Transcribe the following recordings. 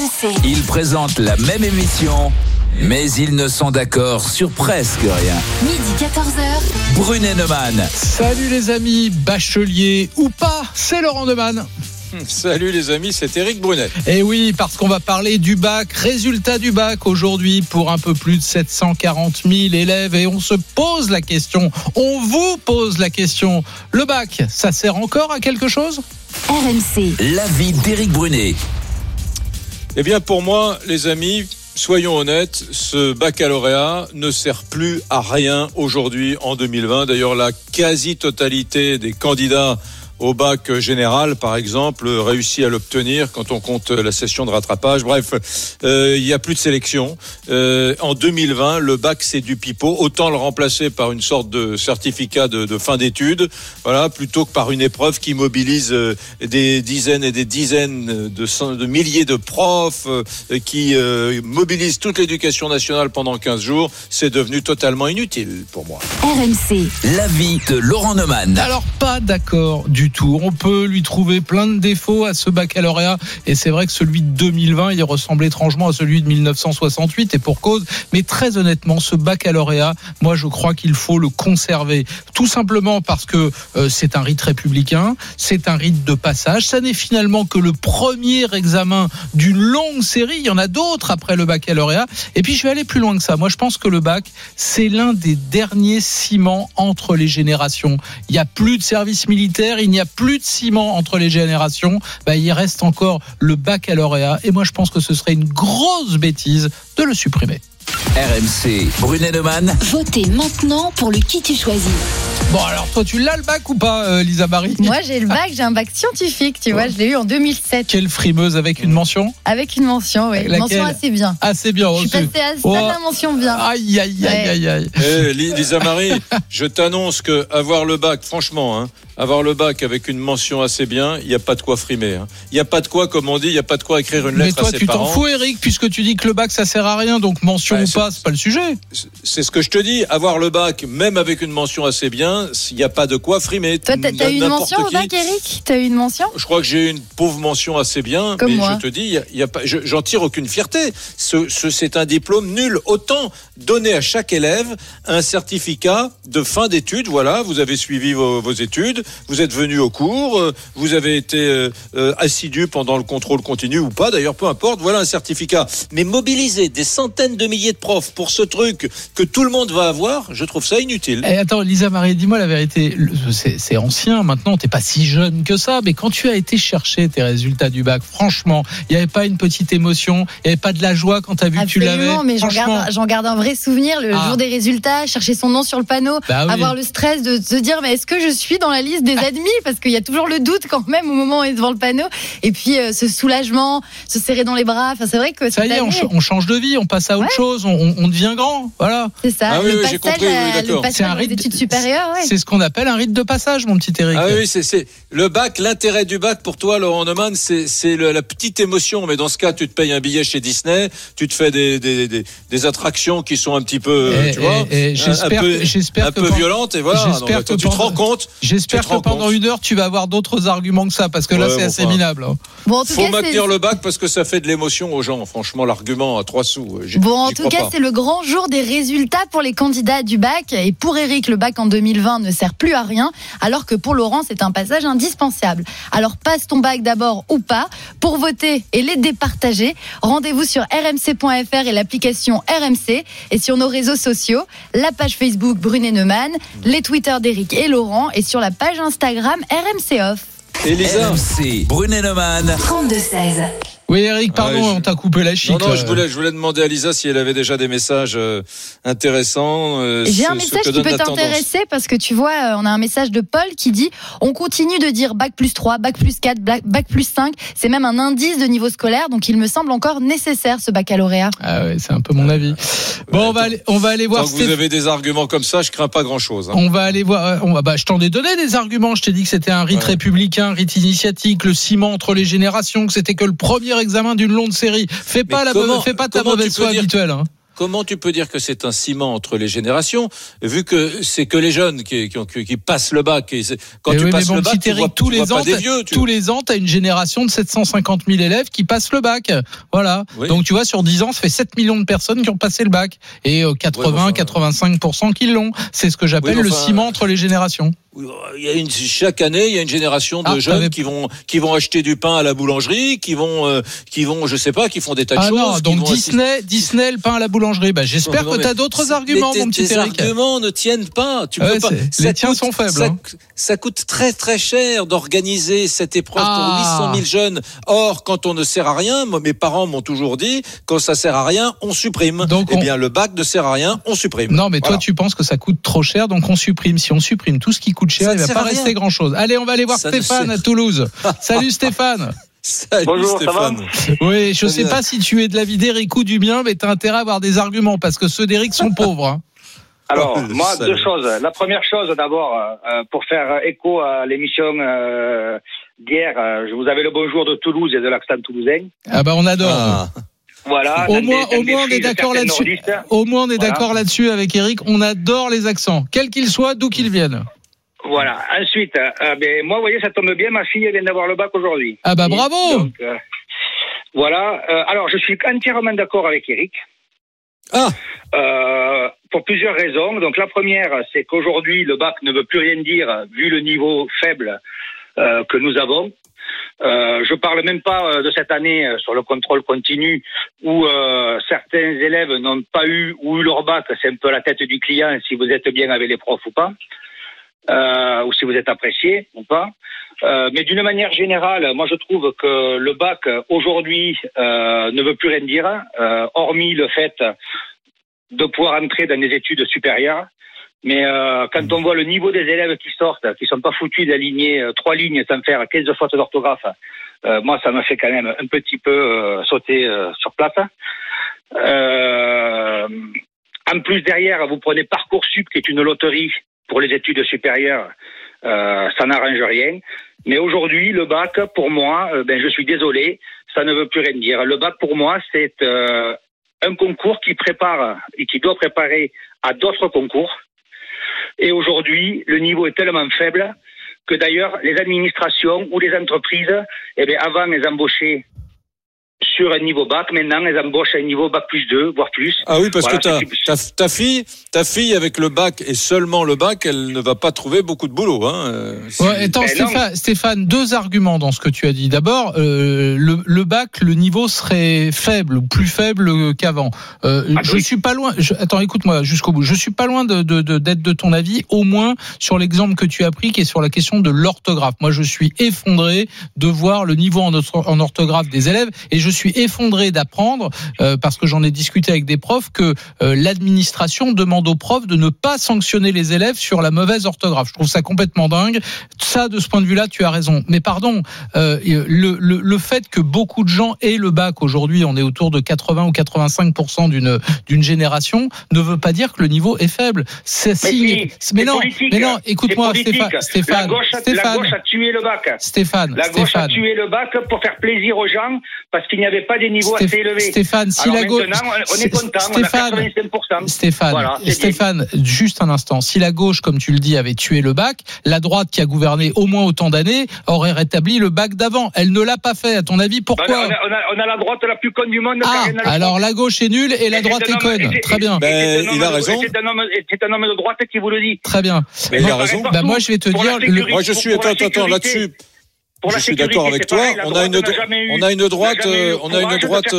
RMC. Ils présentent la même émission, mais ils ne sont d'accord sur presque rien. Midi 14h. Brunet Neumann. Salut les amis, bachelier ou pas, c'est Laurent Neumann. Salut les amis, c'est Eric Brunet. Et oui, parce qu'on va parler du bac, résultat du bac aujourd'hui pour un peu plus de 740 000 élèves. Et on se pose la question, on vous pose la question, le bac, ça sert encore à quelque chose? RMC. L'avis d'Éric Brunet. Eh bien pour moi, les amis, soyons honnêtes, ce baccalauréat ne sert plus à rien aujourd'hui en 2020. D'ailleurs, la quasi-totalité des candidats au bac général, par exemple, réussit à l'obtenir quand on compte la session de rattrapage. Bref, euh, il n'y a plus de sélection. Euh, en 2020, le bac, c'est du pipeau. Autant le remplacer par une sorte de certificat de, de fin d'études, voilà, plutôt que par une épreuve qui mobilise euh, des dizaines et des dizaines de, cent- de milliers de profs, qui euh, mobilise toute l'éducation nationale pendant 15 jours. C'est devenu totalement inutile pour moi. RMC. L'avis de Laurent Neumann. Alors pas d'accord du On peut lui trouver plein de défauts à ce baccalauréat et c'est vrai que celui de 2020, il ressemble étrangement à celui de 1968 et pour cause. Mais très honnêtement, ce baccalauréat, moi je crois qu'il faut le conserver. Tout simplement parce que euh, c'est un rite républicain, c'est un rite de passage. Ça n'est finalement que le premier examen d'une longue série. Il y en a d'autres après le baccalauréat. Et puis je vais aller plus loin que ça. Moi je pense que le bac, c'est l'un des derniers ciments entre les générations. Il n'y a plus de service militaire, il n'y a plus de ciment entre les générations. Bah, il reste encore le baccalauréat. Et moi, je pense que ce serait une grosse bêtise de le supprimer. RMC. Brunet Neumann. Votez maintenant pour le qui tu choisis. Bon, alors toi, tu l'as le bac ou pas, euh, Lisa Marie Moi, j'ai le bac, j'ai un bac scientifique, tu vois, je l'ai eu en 2007 Quelle frimeuse avec une mention avec une mention, oui, une mention assez bien. assez bien Je suis passée à Oh. la mention bien. Aïe, aïe, aïe, Ouais. aïe, aïe. Eh, Li- Lisa Marie, je t'annonce que avoir le bac, franchement, hein, avoir le bac avec une mention assez bien, il n'y a pas de quoi frimer. hein. Il n'y a pas de quoi, comme on dit, il n'y a pas de quoi écrire une Mais lettre toi, à ses tu t'en fous, Eric, puisque tu dis que le bac, ça sert à rien, donc mention ou c'est- pas, c'est pas le sujet. C'est ce que je te dis. Avoir le bac, même avec une mention assez bien, il n'y a pas de quoi frimer. Toi, t'as eu une mention au bac, Eric? T'as eu une mention? Je crois que j'ai eu une pauvre mention assez bien, Comme mais moi. je te dis, il y a- il y a pas, je- j'en tire aucune fierté. Ce, ce- c'est un diplôme nul. Autant donner à chaque élève un certificat de fin d'études. Voilà, vous avez suivi vos, vos études, vous êtes venu au cours, euh, vous avez été euh, euh, assidu pendant le contrôle continu ou pas. D'ailleurs, peu importe. Voilà un certificat. Mais mobiliser des centaines de milliers de profs pour ce truc que tout le monde va avoir, je trouve ça inutile. Eh, attends, Lisa Marie, dis-moi la vérité. C'est ancien maintenant, t'es pas si jeune que ça, mais quand tu as été chercher tes résultats du bac, franchement, il n'y avait pas une petite émotion, il n'y avait pas de la joie quand tu as vu que tu l'avais? Absolument, mais j'en garde, un vrai souvenir le Ah. jour des résultats, chercher son nom sur le panneau, Bah oui. avoir le stress de se dire mais est-ce que je suis dans la liste des admis? Parce qu'il y a toujours le doute quand même au moment où on est devant le panneau et puis euh, ce soulagement, se serrer dans les bras. Enfin c'est vrai que Ça y est, on, année, ch- on change de vie, on passe à autre Ouais. Chose, on, on- on devient grand. Voilà. c'est ça, Ah oui, le passage, à- le passage un aux rite. études supérieures. ouais. C'est ce qu'on appelle un rite de passage, mon petit Eric. Ah oui, c'est le bac. L'intérêt du bac pour toi, Laurent Neumann, c'est la petite émotion. Mais dans ce cas, tu te payes un billet chez Disney, tu te fais des des, des, des attractions qui sont un petit peu, euh, Et- tu vois, et- et un- peu, que- j'espère un que peu pen- violentes. Et voilà. Donc, que tu te pendant- rends compte. J'espère que pendant compte. une heure, tu vas avoir d'autres arguments que ça, parce que là, Ouais, c'est bon, assez enfin. minable. hein. Bon en tout Faut cas maintenir le bac parce que ça fait de l'émotion aux gens. Franchement, l'argument à trois sous. euh, Bon, en j'y tout crois cas, c'est le grand jour des résultats pour les candidats du bac. Et pour Eric, le bac en 2020 ne sert plus à rien, alors que pour Laurent, c'est un passage indispensable. Alors passe ton bac d'abord ou pas. Pour voter et les départager, rendez-vous sur rmc.fr et l'application RMC. Et sur nos réseaux sociaux, la page Facebook Brunet Neumann, les Twitter d'Eric et Laurent, et sur la page Instagram RMC Off. Elisa. RMC. Brunet Neumann. 32-16. Oui, Eric, pardon, Ah, je- on t'a coupé la chic. Non, non, je voulais, je voulais demander à Lisa si elle avait déjà des messages euh, intéressants. euh, J'ai un message qui peut t'intéresser parce que tu vois, euh, on a un message de Paul qui dit on continue de dire bac plus 3, bac plus 4, bac, plus 5. C'est même un indice de niveau scolaire, donc il me semble encore nécessaire ce baccalauréat. Ah ouais, c'est un peu mon avis. Bon, on va aller, on va aller voir Tant que vous avez des arguments comme ça, je crains pas grand-chose. hein. On va aller voir. euh, On va, bah, je t'en ai donné des arguments. Je t'ai dit que c'était un rite Ouais. républicain, un rite initiatique, le ciment entre les générations, que c'était que le premier examen d'une longue série. Fais pas, la comment- mauvaise- fais pas ta mauvaise foi dire- habituelle. hein. comment tu peux dire que c'est un ciment entre les générations, vu que c'est que les jeunes qui, qui, ont- qui passent le bac. Et quand Eh tu oui, passes mon le bac, tu vois, tous tu vois les pas ans, des t'as- vieux. tu- tous les ans, tu as une génération de 750 000 élèves qui passent le bac. Voilà. Oui. Donc tu vois, sur 10 ans, ça fait 7 millions de personnes qui ont passé le bac. Et euh, 80, enfin, 85% qui l'ont. C'est ce que j'appelle le ciment entre les générations. Il y a une, chaque année, il y a une génération de Ah, jeunes qui vont qui vont acheter du pain à la boulangerie, qui vont euh, qui vont, je sais pas, qui font des tas de Ah choses. non, donc assister- Disney, Disney, le pain à la boulangerie. Bah, j'espère que tu as d'autres arguments, mon petit tes Eric. arguments ne tiennent pas. Tu Ouais, peux pas. c'est- ça les tiens coûte- sont faibles, Ça, hein. ça coûte très très cher d'organiser cette épreuve Ah. pour 800 000 jeunes. Or, quand on ne sert à rien, moi, mes parents m'ont toujours dit, quand ça sert à rien, on supprime. Donc, eh on- bien, le bac ne sert à rien, on supprime. Non, mais toi, tu penses que ça coûte trop cher, donc on supprime. Si on supprime tout ce qui coûte cher, Ça il ne va pas rien. rester grand chose. Allez, on va aller voir Ça ne Stéphane à Toulouse. Salut Stéphane. Salut Bonjour, ça va Stéphane. Oui, je Très sais bien. pas si tu es de l'avis d'Eric ou du mien, mais tu as intérêt à avoir des arguments parce que ceux d'Eric sont pauvres. hein. Alors, Oh, le moi, deux choses. La première chose, d'abord, euh, pour faire écho à l'émission euh, d'hier, euh, je vous avais le bonjour de Toulouse et de l'accent toulousain. Ah bah on adore. Ah. Voilà. Au moins, des- au moins on est d'accord là-dessus. Au moins on est Voilà. d'accord là-dessus avec Eric. On adore les accents, quels qu'ils soient, d'où qu'ils viennent. Voilà. Ensuite, euh, ben, moi, vous voyez, ça tombe bien, ma fille elle vient d'avoir le bac aujourd'hui. Ah bah bravo. Donc, euh, voilà. Euh, alors, je suis entièrement d'accord avec Eric. Ah. Euh, pour plusieurs raisons. Donc, la première, c'est qu'aujourd'hui, le bac ne veut plus rien dire vu le niveau faible euh, que nous avons. Euh, je parle même pas euh, de cette année euh, sur le contrôle continu où euh, certains élèves n'ont pas eu ou eu leur bac. C'est un peu la tête du client si vous êtes bien avec les profs ou pas, euh, ou si vous êtes apprécié ou pas. Euh, mais d'une manière générale, moi je trouve que le bac aujourd'hui euh, ne veut plus rien dire, euh, hormis le fait de pouvoir entrer dans des études supérieures. Mais euh, quand on voit le niveau des élèves qui sortent, qui sont pas foutus d'aligner euh, trois lignes sans faire 15 fautes d'orthographe, moi ça me fait quand même un petit peu sauter sur place. En plus derrière, vous prenez Parcoursup qui est une loterie pour les études supérieures, euh, ça n'arrange rien. Mais aujourd'hui, le bac, pour moi, euh, ben, je suis désolé, ça ne veut plus rien dire. Le bac, pour moi, c'est euh, un concours qui prépare et qui doit préparer à d'autres concours. Et aujourd'hui, le niveau est tellement faible que d'ailleurs, les administrations ou les entreprises, eh bien, avant, elles embauchaient sur un niveau bac. Maintenant, elles embauchent à un niveau bac plus 2, voire plus. Ah oui, parce Voilà, que ta, ta, ta fille, ta fille avec le bac et seulement le bac, elle ne va pas trouver beaucoup de boulot. Hein. euh, Ouais, attends, non. Stéphane, Stéphane, deux arguments dans ce que tu as dit. D'abord, euh, le, le bac, le niveau serait faible ou plus faible qu'avant. Euh, Ah je oui. suis pas loin. je- attends, écoute-moi jusqu'au bout. Je suis pas loin de de- de- d'être de, ton avis, au moins sur l'exemple que tu as pris, qui est sur la question de l'orthographe. Moi, je suis effondré de voir le niveau en, en orthographe des élèves, et je suis effondré d'apprendre euh, parce que j'en ai discuté avec des profs que euh, l'administration demande aux profs de ne pas sanctionner les élèves sur la mauvaise orthographe. Je trouve ça complètement dingue. Ça, de ce point de vue-là, tu as raison. Mais pardon, euh, le, le, le fait que beaucoup de gens aient le bac aujourd'hui, on est autour de 80 ou 85 d'une d'une génération, ne veut pas dire que le niveau est faible. C'est si, mais non, mais non. Écoute-moi. Stéphane. Stéphane. la, gauche, a- la Stéphane. gauche a tué le bac. Stéphane. La gauche a tué le bac pour faire plaisir aux gens parce qu'il n'y avait pas des niveaux Stéph- assez élevés. Stéphane, si Alors la gauche. maintenant, on est Sté- content, Stéphane, on a 85%. Stéphane, Voilà, Stéphane, juste un instant. Si la gauche, comme tu le dis, avait tué le bac, la droite qui a gouverné au moins autant d'années aurait rétabli le bac d'avant. Elle ne l'a pas fait. À ton avis, a, pourquoi on, a, on a- on a la droite la plus conne du monde. Ah, alors la gauche est nulle et la Et droite est conne. Très bien, Ben, un il a homme- raison. C'est un, homme- un de droite qui vous le dit. très bien. Mais il a raison. Bah, moi, je vais te dire, Moi, je suis attends, attends, là-dessus. Pour la Je suis sécurité, d'accord avec toi. pareil, la On a droite une n'a dro- jamais eu- on a une droite, euh, on a une droite,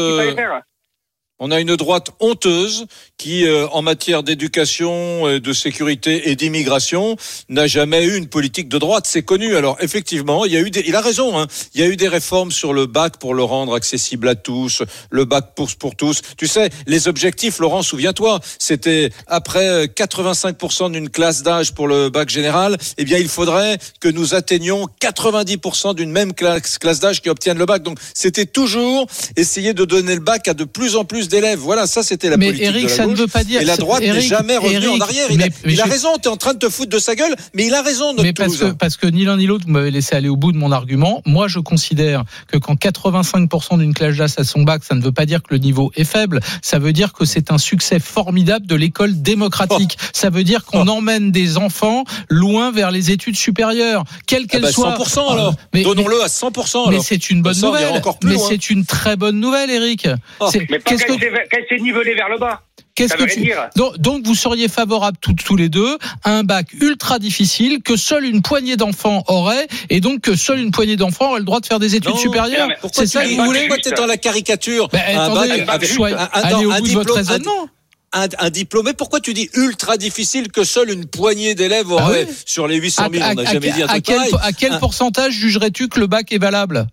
On a une droite honteuse qui, euh, en matière d'éducation, euh, de sécurité et d'immigration, n'a jamais eu une politique de droite. C'est connu. Alors effectivement, il y a eu des, il a raison. Hein, il y a eu des réformes sur le bac pour le rendre accessible à tous, le bac pour pour tous. Tu sais, les objectifs, Laurent, souviens-toi, c'était après euh, 85% d'une classe d'âge pour le bac général. Eh bien, il faudrait que nous atteignions 90% d'une même classe, classe d'âge qui obtiennent le bac. Donc, c'était toujours essayer de donner le bac à de plus en plus d'élèves. Voilà, ça c'était la Mais politique Eric, de la ça ne veut pas dire. Et la droite n'est jamais revenue en arrière. Il, a, mais- mais il a je- raison, tu es en train de te foutre de sa gueule, mais il a raison, notre Mais parce que, Toulousain. parce que ni l'un ni l'autre, vous m'avez laissé aller au bout de mon argument. Moi, je considère que quand 85% d'une classe d'AS a son bac, ça ne veut pas dire que le niveau est faible. Ça veut dire que c'est un succès formidable de l'école démocratique. Oh. Ça veut dire qu'on emmène des enfants loin vers les études supérieures, quelles Ah qu'elles bah, soient. 100% alors. Mais- Donnons-le à 100%. Mais alors. c'est une bonne nouvelle. encore plus mais loin. c'est une très bonne nouvelle, Eric. Oh. Mais Qu'est-ce que, c'est quand c'est nivelé vers le bas. qu'est-ce que tu, donc, donc vous seriez favorables tous, tous les deux à un bac ultra difficile que seule une poignée d'enfants aurait et donc que seule une poignée d'enfants aurait le droit de faire des études Non, supérieures. mais Pourquoi C'est ça tu que dis- vous voulez Pourquoi t'es dans la caricature Un attendez, allez au bout de votre un- raisonnement. un, un diplôme. Mais pourquoi tu dis ultra difficile que seule une poignée d'élèves aurait Ah oui. sur les 800 000 À- On n'a à- jamais dit un à quel, pareil. à quel pourcentage jugerais-tu que le bac est valable?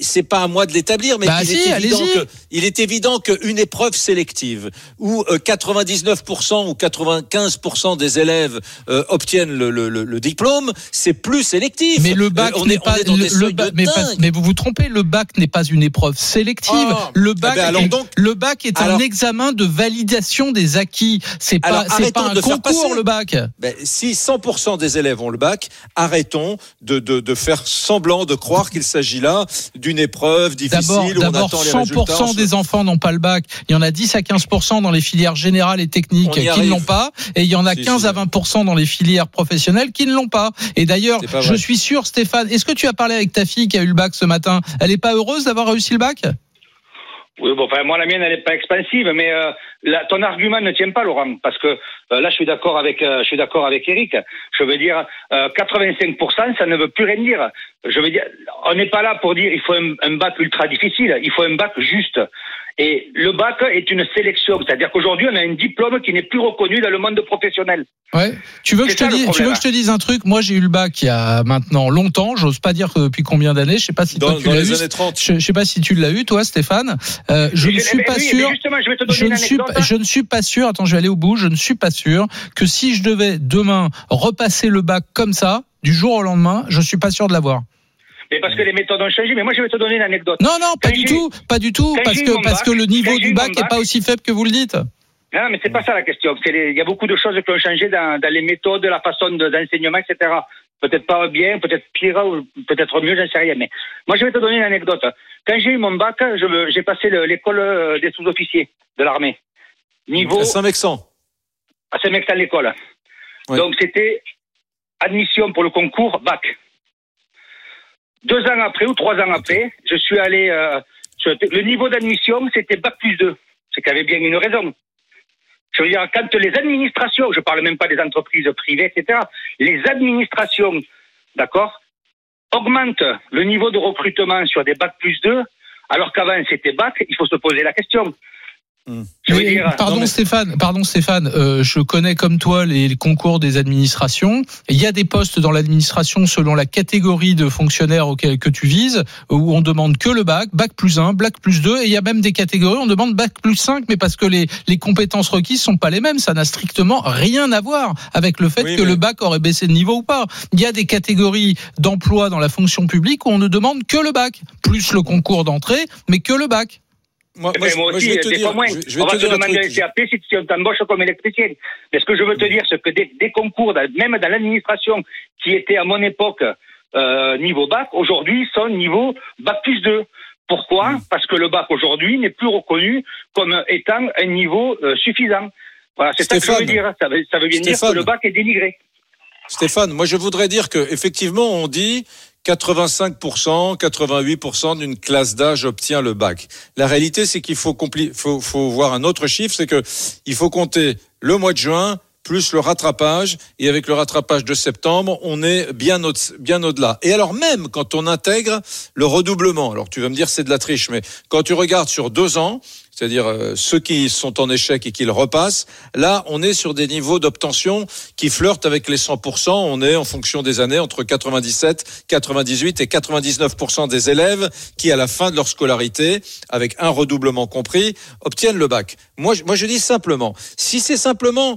C'est pas à moi de l'établir, mais Bah il, si, est évident que, il est évident qu'une épreuve sélective où euh, 99% ou 95% des élèves euh, obtiennent le, le- le- le diplôme, c'est plus sélectif. Mais le bac Euh, n'est pas dans des de mais, pas- mais vous vous trompez, le bac n'est pas une épreuve sélective. Ah. le Eh bac ben alors est, donc- le bac est un examen de validation des acquis. C'est pas c'est pas un de concours passer. le bac. Ben, si 100% des élèves ont le bac, arrêtons de, de, de faire semblant de croire qu'il s'agit là d'une épreuve difficile D'abord, où on d'abord, attend les 100% résultats. des enfants n'ont pas le bac. Il y en a 10 à 15% dans les filières générales et techniques qui ne l'ont pas, et il y en a Si, 15 si. à 20% dans les filières professionnelles qui ne l'ont pas. Et d'ailleurs, je suis sûr, Stéphane, est-ce que tu as parlé avec ta fille qui a eu le bac ce matin? Elle est pas heureuse d'avoir réussi le bac? Oui, bon, enfin, moi, la mienne, elle n'est pas expansive, mais euh, la- ton argument ne tient pas, Laurent, parce que euh, là, je suis d'accord avec, euh, je suis d'accord avec Eric. Je veux dire, euh, 85%, ça ne veut plus rien dire. Je veux dire, on n'est pas là pour dire il faut un bac ultra difficile, il faut un bac juste. Et le bac est une sélection, c'est-à-dire qu'aujourd'hui, on a un diplôme qui n'est plus reconnu dans le monde professionnel. Ouais. Tu veux que je te dise, tu veux que je te dise un truc? Moi, j'ai eu le bac il y a maintenant longtemps. J'ose pas dire que depuis combien d'années. Je sais pas si Dans, toi tu dans l'as les eu. années 30. Je, je sais pas si tu l'as eu, toi, Stéphane. Euh, je ne suis mais pas oui, sûr. justement, je vais te donner Je une ne, suis je ne suis pas sûr, attends, je vais aller au bout, je ne suis pas sûr que si je devais demain repasser le bac comme ça, du jour au lendemain, je suis pas sûr de l'avoir. Mais parce que les méthodes ont changé. Mais moi, je vais te donner une anecdote. Non, non, pas Quand du tout, pas du tout, parce que, parce bac, que le niveau du bac n'est pas aussi faible que vous le dites. Non, mais c'est pas ça la question. Il y a beaucoup de choses qui ont changé dans, dans les méthodes, la façon de- d'enseignement, etc. Peut-être pas bien, peut-être pire ou peut-être mieux, j'en sais rien. Mais moi, je vais te donner une anecdote. Quand j'ai eu mon bac, j'ai passé le- l'école euh, des sous-officiers de l'armée. Niveau À Saint-Mexan. à Saint-Mexan l'école. Ouais. Donc c'était admission pour le concours bac. Deux ans après ou trois ans après, je suis allé. euh, le niveau d'admission, c'était bac plus 2. C'est qu'il y avait bien une raison. Je veux dire, quand les administrations, je parle même pas des entreprises privées, etc., les administrations, d'accord, augmentent le niveau de recrutement sur des bac plus 2, alors qu'avant c'était bac, il faut se poser la question. Mais, pardon mais- Stéphane, pardon Stéphane, euh, je connais comme toi les, les concours des administrations. Il y a des postes dans l'administration selon la catégorie de fonctionnaires auquel que tu vises, où on demande que le bac, bac plus 1, bac plus 2, et il y a même des catégories où on demande bac plus 5, mais parce que les, les compétences requises sont pas les mêmes, ça n'a strictement rien à voir avec le fait Oui, que mais- le bac aurait baissé de niveau ou pas. Il y a des catégories d'emploi dans la fonction publique où on ne demande que le bac, plus le concours d'entrée, mais que le bac. Moi, moi, aussi, je vais te des dire, fois moins. je vais- On te va te demander un. CAP si tu t'embauches comme électricien. Mais ce que je veux te dire, c'est que des, des concours, même dans l'administration, qui étaient à mon époque euh, niveau bac, aujourd'hui sont niveau bac plus 2. Pourquoi? Hmm. Parce que le bac aujourd'hui n'est plus reconnu comme étant un niveau euh, suffisant. Voilà, c'est ça que je veux dire. Ça veut, ça veut bien dire que le bac est dénigré. Stéphane, moi je voudrais dire que effectivement on dit 85%, 88% d'une classe d'âge obtient le bac. La réalité c'est qu'il faut, faut, faut voir un autre chiffre, c'est que il faut compter le mois de juin plus le rattrapage et avec le rattrapage de septembre, on est bien au, bien au-delà. Et alors même quand on intègre le redoublement, alors tu vas me dire c'est de la triche, mais quand tu regardes sur deux ans, c'est-à-dire euh, ceux qui sont en échec et qui le repassent, là on est sur des niveaux d'obtention qui flirtent avec les 100%. On est en fonction des années entre 97, 98 et 99% des élèves qui à la fin de leur scolarité, avec un redoublement compris, obtiennent le bac. Moi, je- moi je dis simplement, si c'est simplement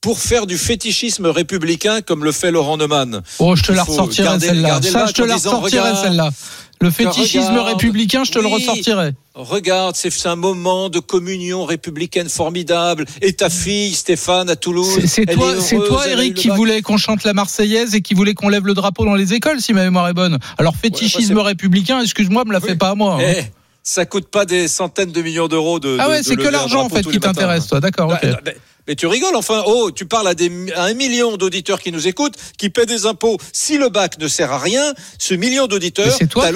pour faire du fétichisme républicain comme le fait Laurent Neumann. Oh, je te la ressortirai celle-là. Ça, je te la ressortirai celle-là. Le fétichisme regarde, républicain, je te le ressortirai. Regarde, c'est un moment de communion républicaine formidable. Et ta fille, Stéphane, à Toulouse. C'est- toi, est c'est toi, Eric, qui voulait qu'on chante la Marseillaise et qui voulait qu'on lève le drapeau dans les écoles, si ma mémoire est bonne. Alors fétichisme Ouais, républicain, excuse-moi, me la fais Oui. pas à moi. hein. Eh, ça coûte pas des centaines de millions d'euros de. ah ouais, de c'est que l'argent en fait qui t'intéresse, toi. D'accord, ok. Mais, tu rigoles, enfin, oh, tu parles à, des, à un million d'auditeurs qui nous écoutent, qui paient des impôts. Si le bac ne sert à rien, ce million d'auditeurs, c'est toi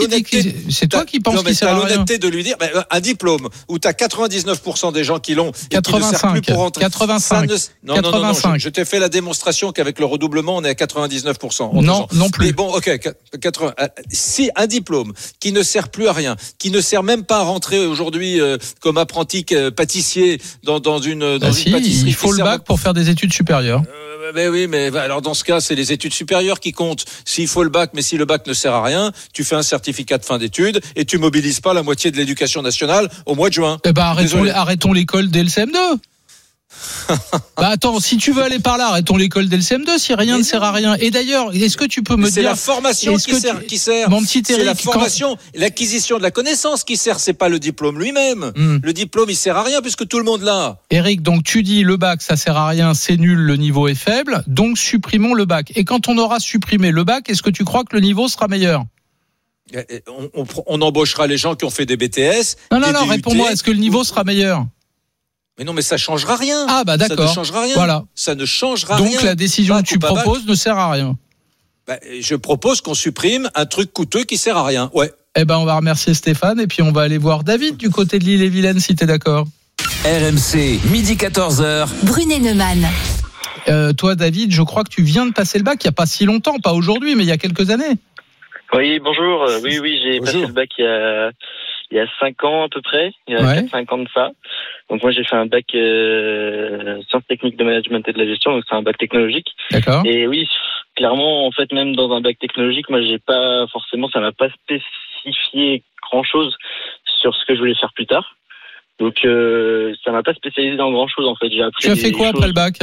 toi qui penses qu'il sert à rien. l'honnêteté de lui dire, ben, un diplôme où tu as 99% des gens qui l'ont et qui ne sert 85, plus pour rentrer. 85, Ça ne- non, non, non, non, 85. je, je t'ai fait la démonstration qu'avec le redoublement, on est à 99%. en deux Non, non plus. Mais bon, ok, qu- 80. euh, Si un diplôme qui ne sert plus à rien, qui ne sert même pas à rentrer aujourd'hui euh, comme apprenti euh, pâtissier dans, dans une, dans Bah une si, pâtisserie, faut le bac pour faire des études supérieures. euh, ben oui, mais alors dans ce cas, c'est les études supérieures qui comptent. S'il faut le bac, mais si le bac ne sert à rien, tu fais un certificat de fin d'études et tu mobilises pas la moitié de l'éducation nationale au mois de juin. Eh ben arrêtons, arrêtons l'école dès le CM2. bah attends, si tu veux aller par là, arrêtons l'école dès le CM2 si rien Mais ne sert à rien. Et d'ailleurs, est-ce que tu peux me C'est dire la formation qui que sert, tu- qui sert. Mon petit C'est la quand- formation, l'acquisition de la connaissance qui sert. C'est pas le diplôme lui-même. Hmm. Le diplôme, il sert à rien puisque tout le monde l'a. Eric, donc tu dis le bac, ça sert à rien, c'est nul, le niveau est faible, donc supprimons le bac. Et quand on aura supprimé le bac, est-ce que tu crois que le niveau sera meilleur? Eh, eh, On, on- on embauchera les gens qui ont fait des BTS. Non, non, des non, réponds-moi, est-ce que le niveau sera meilleur? Mais non, mais ça changera rien. Ah bah Ça ne d'accord. changera rien. Voilà. Ça ne changera Donc rien. la décision que tu proposes ne sert à rien. Bah, je propose qu'on supprime un truc coûteux qui sert à rien. Ouais. Eh ben on va remercier Stéphane et puis on va aller voir David du côté de l'île et Vilaine si t'es d'accord. RMC, midi 14h. Brunet Neumann. Euh, toi David, je crois que tu viens de passer le bac il y a pas si longtemps, pas aujourd'hui, mais il y a quelques années. Oui, bonjour. Euh, Oui, oui, j'ai passé le bac il y a il y a cinq ans à peu près, il y a Ouais. quatre, cinq ans de ça. Donc moi j'ai fait un bac euh, sciences techniques de management et de la gestion, donc c'est un bac technologique. D'accord. Et oui, clairement, en fait, même dans un bac technologique, moi j'ai pas forcément, ça m'a pas spécifié grand chose sur ce que je voulais faire plus tard. Donc euh, ça m'a pas spécialisé dans grand chose en fait. J'ai appris. Tu as fait quoi choses- après le bac?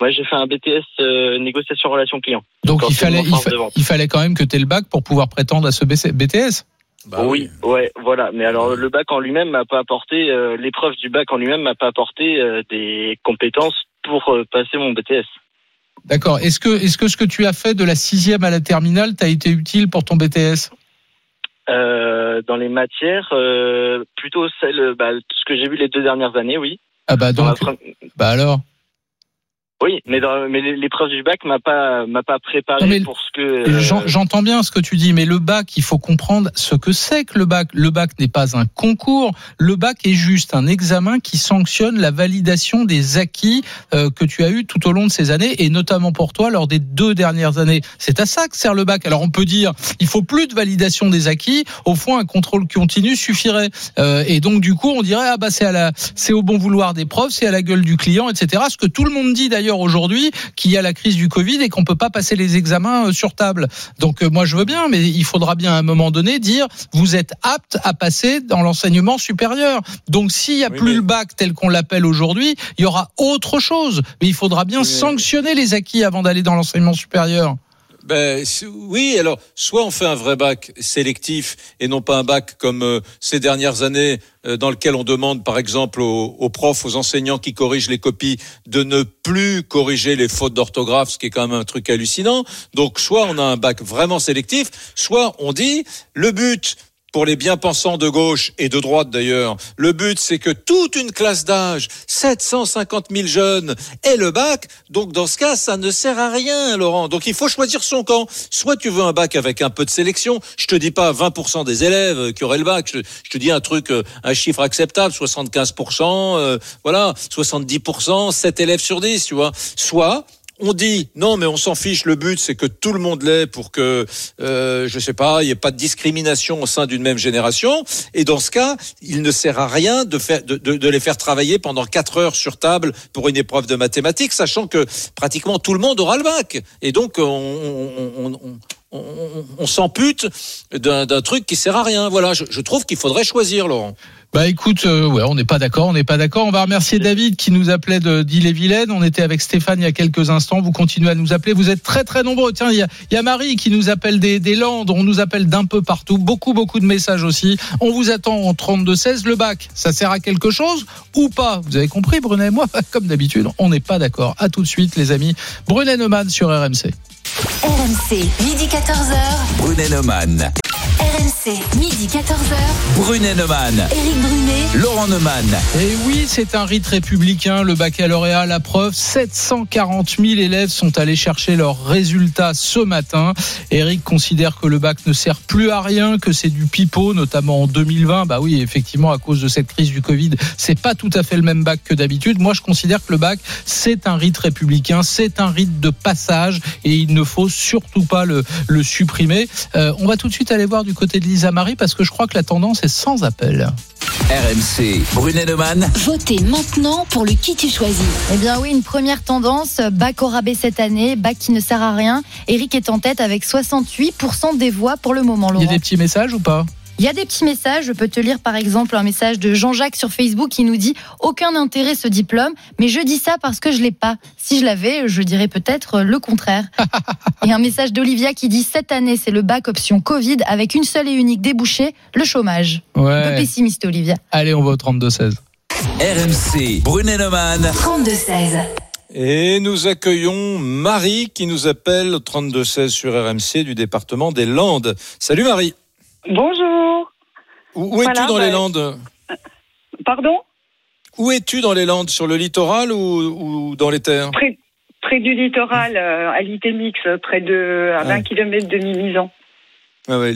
Moi j'ai fait un BTS euh, négociation relation client. Donc il fallait, il, fa- fallait quand même que tu aies le bac pour pouvoir prétendre à ce BTS. Bah oui, ouais, voilà. Mais alors le bac en lui-même m'a pas apporté, euh, l'épreuve du bac en lui-même m'a pas apporté euh, des compétences pour euh, passer mon BTS. D'accord. Est-ce que, est-ce que ce que tu as fait de la sixième à la terminale t'a été utile pour ton BTS Euh, dans les matières, euh, plutôt celle, bah, ce que j'ai vu les deux dernières années, oui. Ah bah donc, bah alors? Oui, mais, dans, mais l'épreuve du bac m'a pas m'a pas préparé Non, pour ce que. euh, J'en- J'entends bien ce que tu dis, mais le bac, il faut comprendre ce que c'est que le bac. Le bac n'est pas un concours. Le bac est juste un examen qui sanctionne la validation des acquis euh, que tu as eu tout au long de ces années, et notamment pour toi lors des deux dernières années. C'est à ça que sert le bac. Alors on peut dire, il faut plus de validation des acquis. Au fond, un contrôle continu suffirait. Euh, et donc du coup, on dirait ah bah c'est à la, c'est au bon vouloir des profs, c'est à la gueule du client, etc. Ce que tout le monde dit d'ailleurs aujourd'hui, qu'il y a la crise du Covid et qu'on peut pas passer les examens euh, sur table. Donc euh, moi je veux bien, mais il faudra bien à un moment donné dire vous êtes apte à passer dans l'enseignement supérieur. Donc s'il y a Oui, plus mais- le bac tel qu'on l'appelle aujourd'hui, il y aura autre chose. Mais il faudra bien Oui, sanctionner les acquis avant d'aller dans l'enseignement supérieur. Ben oui, alors soit on fait un vrai bac sélectif et non pas un bac comme euh, ces dernières années euh, dans lequel on demande par exemple aux, aux profs, aux enseignants qui corrigent les copies de ne plus corriger les fautes d'orthographe, ce qui est quand même un truc hallucinant. Donc soit on a un bac vraiment sélectif, soit on dit le but pour les bien-pensants de gauche et de droite d'ailleurs, le but c'est que toute une classe d'âge, 750 000 jeunes, ait le bac. Donc dans ce cas, ça ne sert à rien, Laurent. Donc il faut choisir son camp. Soit tu veux un bac avec un peu de sélection. Je te dis pas 20% des élèves qui auraient le bac. Je, je te dis un truc, euh, un chiffre acceptable, 75%, euh, voilà, 70%, 7 élèves sur 10, tu vois. Soit on dit non, mais on s'en fiche. Le but, c'est que tout le monde l'ait pour que, euh, je sais pas, il n'y ait pas de discrimination au sein d'une même génération. Et dans ce cas, il ne sert à rien de faire, de, de, de les faire travailler pendant quatre heures sur table pour une épreuve de mathématiques, sachant que pratiquement tout le monde aura le bac. Et donc, on, on, on, on on, on s'ampute d'un truc qui sert à rien. Voilà, je, trouve qu'il faudrait choisir, Laurent. Bah écoute, euh, ouais, on n'est pas d'accord, on n'est pas d'accord. On va remercier David qui nous appelait d'Ille-et-Vilaine. On était avec Stéphane il y a quelques instants. Vous continuez à nous appeler. Vous êtes très très nombreux. Tiens, il y a, Marie qui nous appelle des, des Landes. On nous appelle d'un peu partout. Beaucoup beaucoup de messages aussi. On vous attend en 32-16. Le bac, ça sert à quelque chose ou pas? Vous avez compris, Brunet? Et moi, comme d'habitude, on n'est pas d'accord. À tout de suite, les amis. Brunet Neumann sur RMC. RMC, midi 14h. Brunet. RMC, midi 14h. Brunet Neumann. Éric Brunet. Laurent Neumann. Et oui, c'est un rite républicain, le baccalauréat, la preuve. 740 000 élèves sont allés chercher leurs résultats ce matin. Eric considère que le bac ne sert plus à rien, que c'est du pipeau, notamment en 2020. Bah oui, effectivement, à cause de cette crise du Covid, c'est pas tout à fait le même bac que d'habitude. Moi, je considère que le bac, c'est un rite républicain, c'est un rite de passage et il ne faut surtout pas le, le supprimer. Euh, on va tout de suite aller voir du côté de Lisa Marie parce que je crois que la tendance est sans appel. RMC. Brunet Neumann. Votez maintenant pour le qui tu choisis. Eh bien oui, une première tendance, bac au rabais cette année, bac qui ne sert à rien. Eric est en tête avec 68% des voix pour le moment, Il y Laurent. a des petits messages ou pas? Il y a des petits messages, je peux te lire par exemple un message de Jean-Jacques sur Facebook qui nous dit aucun intérêt ce diplôme, mais je dis ça parce que je l'ai pas. Si je l'avais, je dirais peut-être le contraire. et un message d'Olivia qui dit cette année c'est le bac option Covid avec une seule et unique débouchée, le chômage. Un peu Ouais. pessimiste Olivia. Allez, on va au 32-16. RMC. Brunet Neumann. 32-16. Et nous accueillons Marie qui nous appelle au 32-16 sur RMC du département des Landes. Salut Marie. Bonjour. Où, où es-tu dans bah- les Landes Pardon Où es-tu dans les Landes Sur le littoral ou, ou dans les terres près, près du littoral, euh, à l'Itémix, près de à 20 Ouais. km de Mimizan. Ah ouais,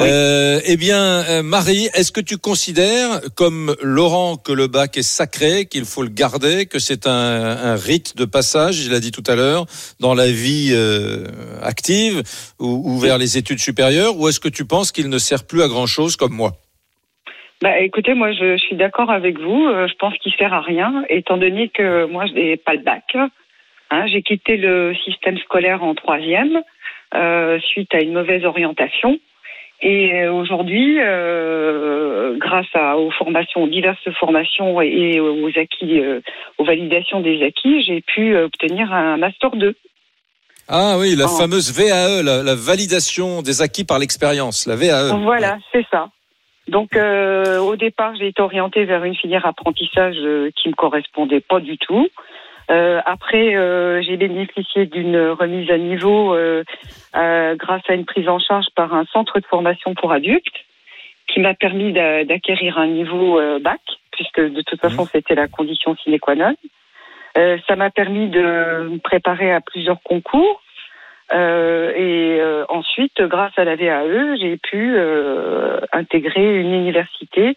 Euh, eh bien, euh, Marie, est-ce que tu considères, comme Laurent, que le bac est sacré, qu'il faut le garder, que c'est un, un rite de passage, il l'a dit tout à l'heure, dans la vie euh, active ou, ou vers les études supérieures, ou est-ce que tu penses qu'il ne sert plus à grand-chose comme moi? Bah, écoutez, moi, je, je suis d'accord avec vous. Euh, je pense qu'il sert à rien, étant donné que moi, je n'ai pas le bac. Hein, J'ai quitté le système scolaire en troisième euh, suite à une mauvaise orientation. Et euh, aujourd'hui, euh, grâce à, aux formations, aux diverses formations et aux acquis, euh, aux validations des acquis, j'ai pu euh, obtenir un master 2. Ah oui, la fameuse VAE, la, la validation des acquis par l'expérience, la VAE. Voilà, c'est ça. Donc euh, au départ, j'ai été orientée vers une filière apprentissage qui me correspondait pas du tout. Euh, après, euh, j'ai bénéficié d'une remise à niveau euh, euh, grâce à une prise en charge par un centre de formation pour adultes qui m'a permis d'a- d'acquérir un niveau euh, bac, puisque de toute façon c'était la condition sine qua non. Euh, ça m'a permis de me préparer à plusieurs concours. Euh, et euh, ensuite, grâce à la VAE, j'ai pu euh, intégrer une université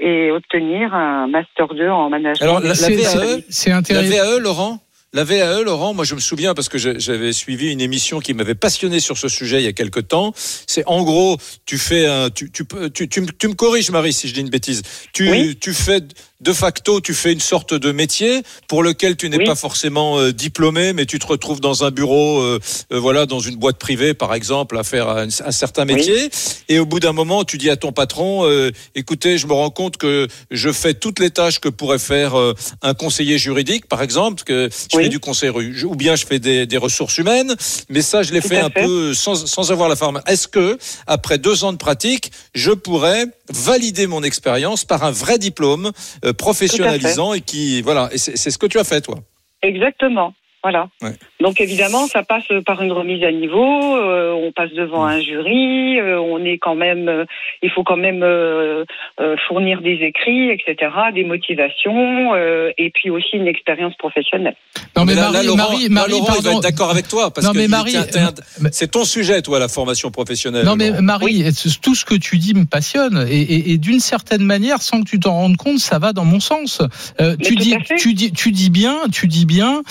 et obtenir un master 2 en management. Alors, la- VAE, c'est- C'est La intéressant. VAE, Laurent la VAE, Laurent, moi je me souviens parce que j'avais suivi une émission qui m'avait passionné sur ce sujet il y a quelque temps. C'est en gros, tu fais un, tu, tu, peux- tu, tu, me- tu me corriges Marie si je dis une bêtise. Tu, Oui. tu fais de facto, tu fais une sorte de métier pour lequel tu n'es Oui. pas forcément euh, diplômé, mais tu te retrouves dans un bureau, euh, euh, voilà, dans une boîte privée par exemple, à faire un, un certain Oui. métier. Et au bout d'un moment, tu dis à ton patron, euh, écoutez, je me rends compte que je fais toutes les tâches que pourrait faire un conseiller juridique, par exemple, que je Oui. fais du conseil ou bien je fais des, des ressources humaines, mais ça, je l'ai fait un fait. peu sans, sans avoir la forme. Est-ce que, après deux ans de pratique, je pourrais valider mon expérience par un vrai diplôme euh, professionnalisant et qui, voilà, et c'est c'est ce que tu as fait, toi. Exactement. Voilà. Ouais. Donc évidemment, ça passe par une remise à niveau. euh, on passe devant un jury. euh, on est quand même. euh, il faut quand même euh, euh, fournir des écrits, etc., des motivations, euh, et puis aussi une expérience professionnelle. Non mais, là, Marie, là, Laurent, Marie, là, Marie, Laurent, il va pardon. être d'accord avec toi parce Non, que mais c'est ton sujet, toi, la formation professionnelle. Non mais Laurent. Marie, tout ce que tu dis me passionne et, et- et d'une certaine manière, sans que tu t'en rendes compte, ça va dans mon sens. Euh, tu dis, tu dis, tu dis bien, tu dis bien.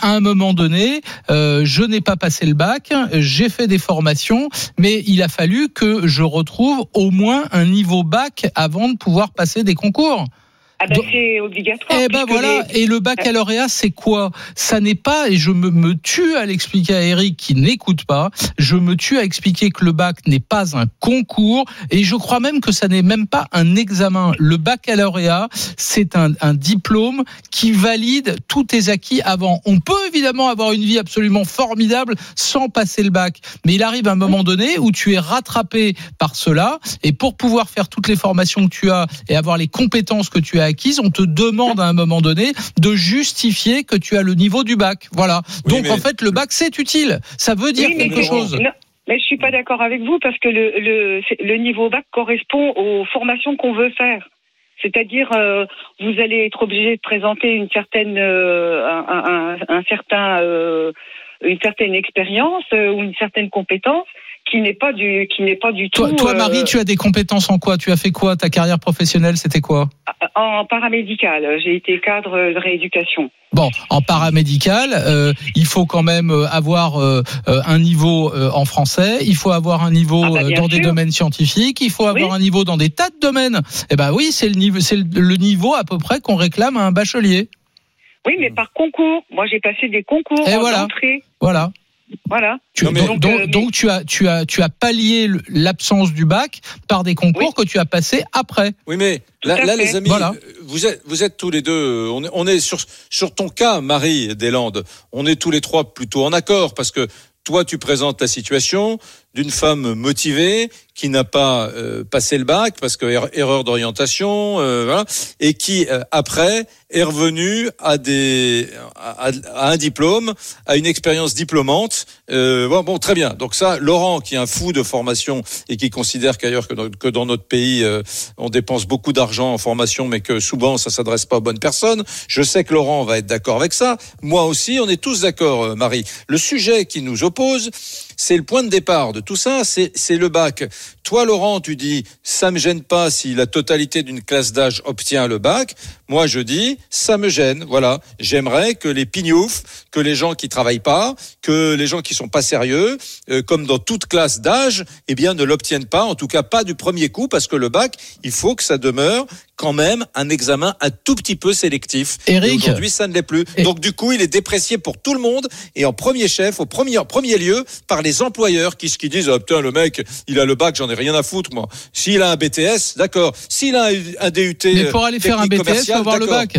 À un moment donné, euh, je n'ai pas passé le bac, j'ai fait des formations, mais il a fallu que je retrouve au moins un niveau bac avant de pouvoir passer des concours. Ah bah c'est obligatoire. Eh ben voilà, les- et le baccalauréat, c'est quoi? Ça n'est pas, et je me, me tue à l'expliquer à Eric qui n'écoute pas, je me tue à expliquer que le bac n'est pas un concours, et je crois même que ça n'est même pas un examen. Le baccalauréat, c'est un, un diplôme qui valide tous tes acquis avant. On peut évidemment avoir une vie absolument formidable sans passer le bac, mais il arrive un moment donné où tu es rattrapé par cela, et pour pouvoir faire toutes les formations que tu as et avoir les compétences que tu as on te demande à un moment donné de justifier que tu as le niveau du bac. Voilà. Oui, Donc mais- en fait, le bac c'est utile. Ça veut dire Oui, quelque chose. Non, mais je suis pas d'accord avec vous parce que le, le, c'est- le niveau bac correspond aux formations qu'on veut faire. C'est-à-dire, euh, vous allez être obligé de présenter une certaine, euh, un, un- un certain, euh, une certaine expérience euh, ou une certaine compétence qui n'est pas du, qui n'est pas du Toi, tout. toi euh, Marie, tu as des compétences en quoi? Tu as fait quoi? Ta carrière professionnelle, c'était quoi? En paramédical. J'ai été cadre de rééducation. Bon, en paramédical, euh, il faut quand même euh, avoir euh, euh, un niveau euh, en français, il faut avoir un niveau Ah bah, euh, dans des domaines scientifiques, il faut avoir Oui. un niveau dans des tas de domaines. Eh ben oui, c'est le niveau, c'est le, le niveau à peu près qu'on réclame à un bachelier. Oui, mais par concours. Moi, j'ai passé des concours Et en voilà. entrée. Voilà. Voilà. Tu- Non, mais- donc, donc- euh, donc tu as tu as tu as pallié l'absence du bac par des concours que tu as passés après. Oui, mais là, les amis, Voilà. euh, vous êtes, vous êtes tous les deux, euh, on est, on est sur, sur ton cas, Marie Deslandes, on est tous les trois plutôt en accord parce que toi, tu présentes la situation d'une femme motivée qui n'a pas euh, passé le bac parce que er- erreur d'orientation, euh, voilà, et qui euh, après est revenue à des à, un diplôme, à une expérience diplômante. Euh, bon, bon, très bien. Donc ça, Laurent, qui est un fou de formation et qui considère qu'ailleurs que, dans- que dans notre pays, euh, on dépense beaucoup d'argent en formation, mais que souvent ça s'adresse pas aux bonnes personnes. Je sais que Laurent va être d'accord avec ça. Moi aussi, on est tous d'accord, euh, Marie. Le sujet qui nous oppose, c'est le point de départ de tout ça, c'est le bac. Toi, Laurent, tu dis, ça me gêne pas si la totalité d'une classe d'âge obtient le bac. Moi, je dis, ça me gêne. Voilà. J'aimerais que les pignoufs, que les gens qui travaillent pas, que les gens qui sont pas sérieux, euh, comme dans toute classe d'âge, eh bien, ne l'obtiennent pas. En tout cas, pas du premier coup, parce que le bac, il faut que ça demeure quand même un examen un tout petit peu sélectif. Eric. Et Aujourd'hui, ça ne l'est plus. Et- Donc, du coup, il est déprécié pour tout le monde et en premier chef, au premier, en premier lieu, par les employeurs qui, qui disent, ah, putain, le mec, il a le bac, j'en ai rien à foutre, moi. S'il a un BTS, d'accord. S'il a un, DUT. Mais pour aller faire un BTS, il faut avoir le bac.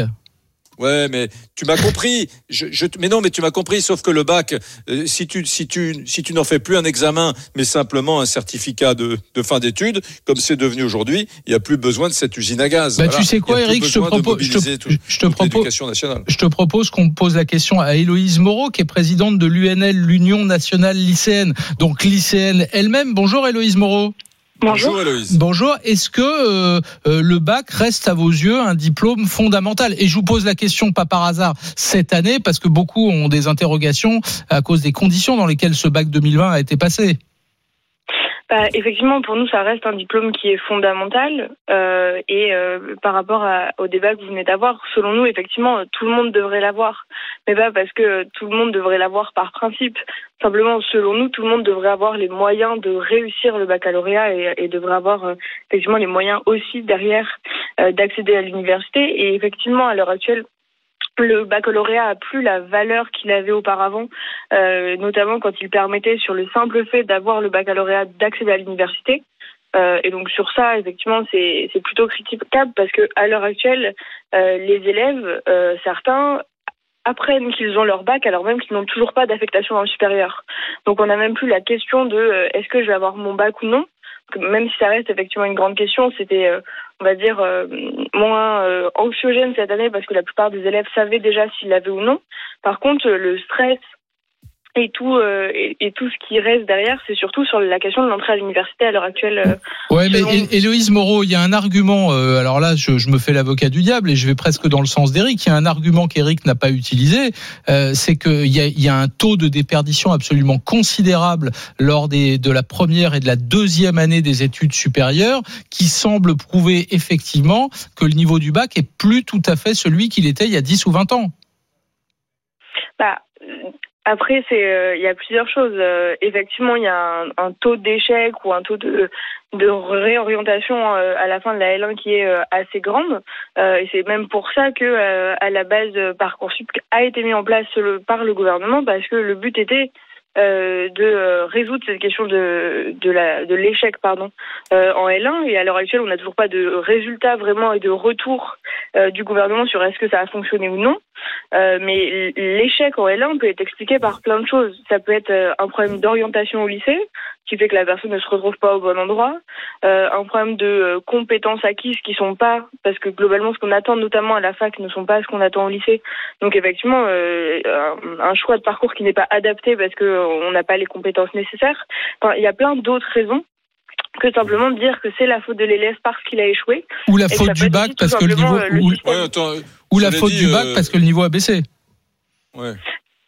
Ouais, mais tu m'as compris. Je, je, mais non, mais tu m'as compris. Sauf que le bac, euh, si tu, si tu, si tu n'en fais plus un examen, mais simplement un certificat de, de fin d'études, comme c'est devenu aujourd'hui, il n'y a plus besoin de cette usine à gaz. Bah, Voilà. tu sais quoi, Eric, je te propose, je te, mobiliser tout- je te toute propose, je te propose qu'on pose la question à Héloïse Moreau, qui est présidente de l'UNL, l'Union nationale lycéenne, donc lycéenne elle-même. Bonjour Héloïse Moreau. Bonjour. Héloïse. Bonjour. Est-ce que euh, euh, le bac reste à vos yeux un diplôme fondamental? Et je vous pose la question pas par hasard cette année, parce que beaucoup ont des interrogations à cause des conditions dans lesquelles ce bac 2020 a été passé. Bah, effectivement, pour nous, ça reste un diplôme qui est fondamental. euh, et euh, par rapport à- au débat que vous venez d'avoir, selon nous, effectivement, tout le monde devrait l'avoir. Mais pas parce que tout le monde devrait l'avoir par principe. Simplement, selon nous, tout le monde devrait avoir les moyens de réussir le baccalauréat et, et devrait avoir euh, effectivement les moyens aussi derrière euh, d'accéder à l'université. Et effectivement, à l'heure actuelle, le baccalauréat a plus la valeur qu'il avait auparavant, euh, notamment quand il permettait sur le simple fait d'avoir le baccalauréat d'accéder à l'université. Euh, et donc sur ça, effectivement, c'est plutôt critiquable parce que à l'heure actuelle, euh, les élèves, certains apprennent qu'ils ont leur bac alors même qu'ils n'ont toujours pas d'affectation dans le supérieur. Donc on n'a même plus la question de est-ce que je vais avoir mon bac ou non? Même si ça reste effectivement une grande question, c'était, euh, on va dire, euh, moins euh, anxiogène cette année parce que la plupart des élèves savaient déjà s'ils l'avaient ou non. Par contre, le stress et tout euh, et, et tout ce qui reste derrière, c'est surtout sur la question de l'entrée à l'université à l'heure actuelle. euh, Ouais, mais Selon- Hé- Héloïse Moreau, il y a un argument. euh, alors là, je, je me fais l'avocat du diable et je vais presque dans le sens d'Éric. Il y a un argument qu'Éric n'a pas utilisé, euh, c'est qu'il y a, il y a un taux de déperdition absolument considérable lors des, de la première et de la deuxième année des études supérieures, qui semble prouver effectivement que le niveau du bac est plus tout à fait celui qu'il était il y a 10 ou 20 ans. Bah, Après, c'est, euh, il y a plusieurs choses. Euh, effectivement, il y a un, un taux d'échec ou un taux de, de réorientation euh, à la fin de la L1 qui est euh, assez grande. Euh, et c'est même pour ça que à la base Parcoursup a été mis en place par le gouvernement parce que le but était euh, de euh, résoudre cette question de de la de l'échec pardon euh, en L1 et à l'heure actuelle on n'a toujours pas de résultat vraiment et de retour euh, du gouvernement sur est-ce que ça a fonctionné ou non. Euh, mais l'échec en L1 peut être expliqué par plein de choses. Ça peut être un problème d'orientation au lycée qui fait que la personne ne se retrouve pas au bon endroit euh, un problème de euh, compétences acquises qui sont pas parce que globalement ce qu'on attend notamment à la fac ne sont pas ce qu'on attend au lycée donc effectivement euh, un, choix de parcours qui n'est pas adapté parce que euh, on n'a pas les compétences nécessaires enfin, il y a plein d'autres raisons que simplement de dire que c'est la faute de l'élève parce qu'il a échoué Ou la faute du bac parce que le niveau euh, le ou, système. Ouais, attends, ou la faute dit, du bac euh, parce que le niveau a baissé. ouais.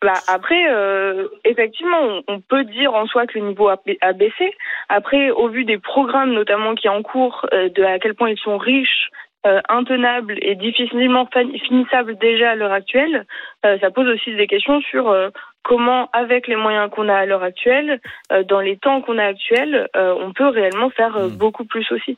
Bah après, euh, effectivement, on, peut dire en soi que le niveau a, ba- a baissé. Après, au vu des programmes notamment qui sont en cours, euh, de à quel point ils sont riches, euh, intenables et difficilement fin- finissables déjà à l'heure actuelle, euh, ça pose aussi des questions sur euh, comment, avec les moyens qu'on a à l'heure actuelle, euh, dans les temps qu'on a actuels, euh, on peut réellement faire euh, Mm. beaucoup plus aussi.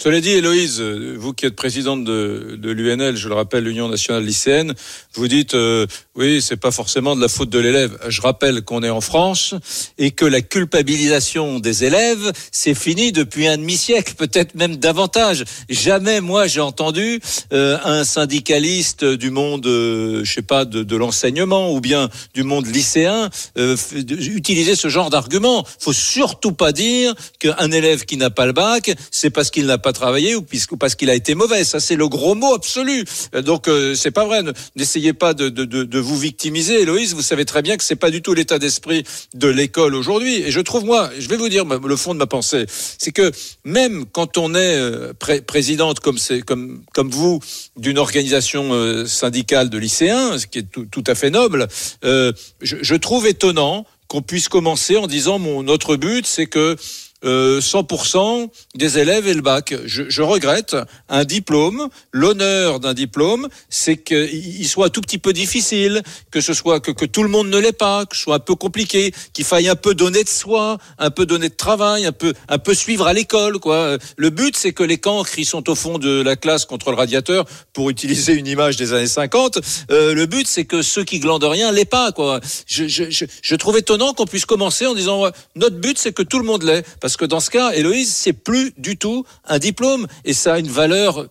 Cela dit, Héloïse, vous qui êtes présidente de, de l'UNL, je le rappelle, l'Union nationale lycéenne, vous dites, euh, oui, c'est pas forcément de la faute de l'élève. Je rappelle qu'on est en France et que la culpabilisation des élèves, c'est fini depuis un demi-siècle, peut-être même davantage. Jamais, moi, j'ai entendu euh, un syndicaliste du monde, euh, je sais pas, de, de l'enseignement ou bien du monde lycéen euh, utiliser ce genre d'argument. Faut surtout pas dire qu'un élève qui n'a pas le bac, c'est parce qu'il n'a pas travaillé ou parce qu'il a été mauvais. Ça, c'est le gros mot absolu. Donc, euh, c'est pas vrai. Ne- N'essayez pas de, de, de, vous victimiser, Héloïse. Vous savez très bien que c'est pas du tout l'état d'esprit de l'école aujourd'hui. Et je trouve, moi, je vais vous dire le fond de ma pensée, c'est que même quand on est euh, pré- présidente comme c'est comme comme vous d'une organisation euh, syndicale de lycéens, ce qui est tout, tout à fait noble, euh, je, je trouve étonnant qu'on puisse commencer en disant mon notre but c'est que euh, 100% des élèves aient le bac. Je, je regrette un diplôme. L'honneur d'un diplôme, c'est qu'il soit un tout petit peu difficile, que ce soit que, que tout le monde ne l'ait pas, que ce soit un peu compliqué, qu'il faille un peu donner de soi, un peu donner de travail, un peu un peu suivre à l'école. Quoi. Le but, c'est que les cancres, ils sont au fond de la classe contre le radiateur, pour utiliser une image des années 50. Euh, le but, c'est que ceux qui glandent rien l'aient pas. Quoi. Je, je, je, je trouve étonnant qu'on puisse commencer en disant notre but, c'est que tout le monde l'ait. Parce que dans ce cas, Héloïse, c'est plus du tout un diplôme et ça a une valeur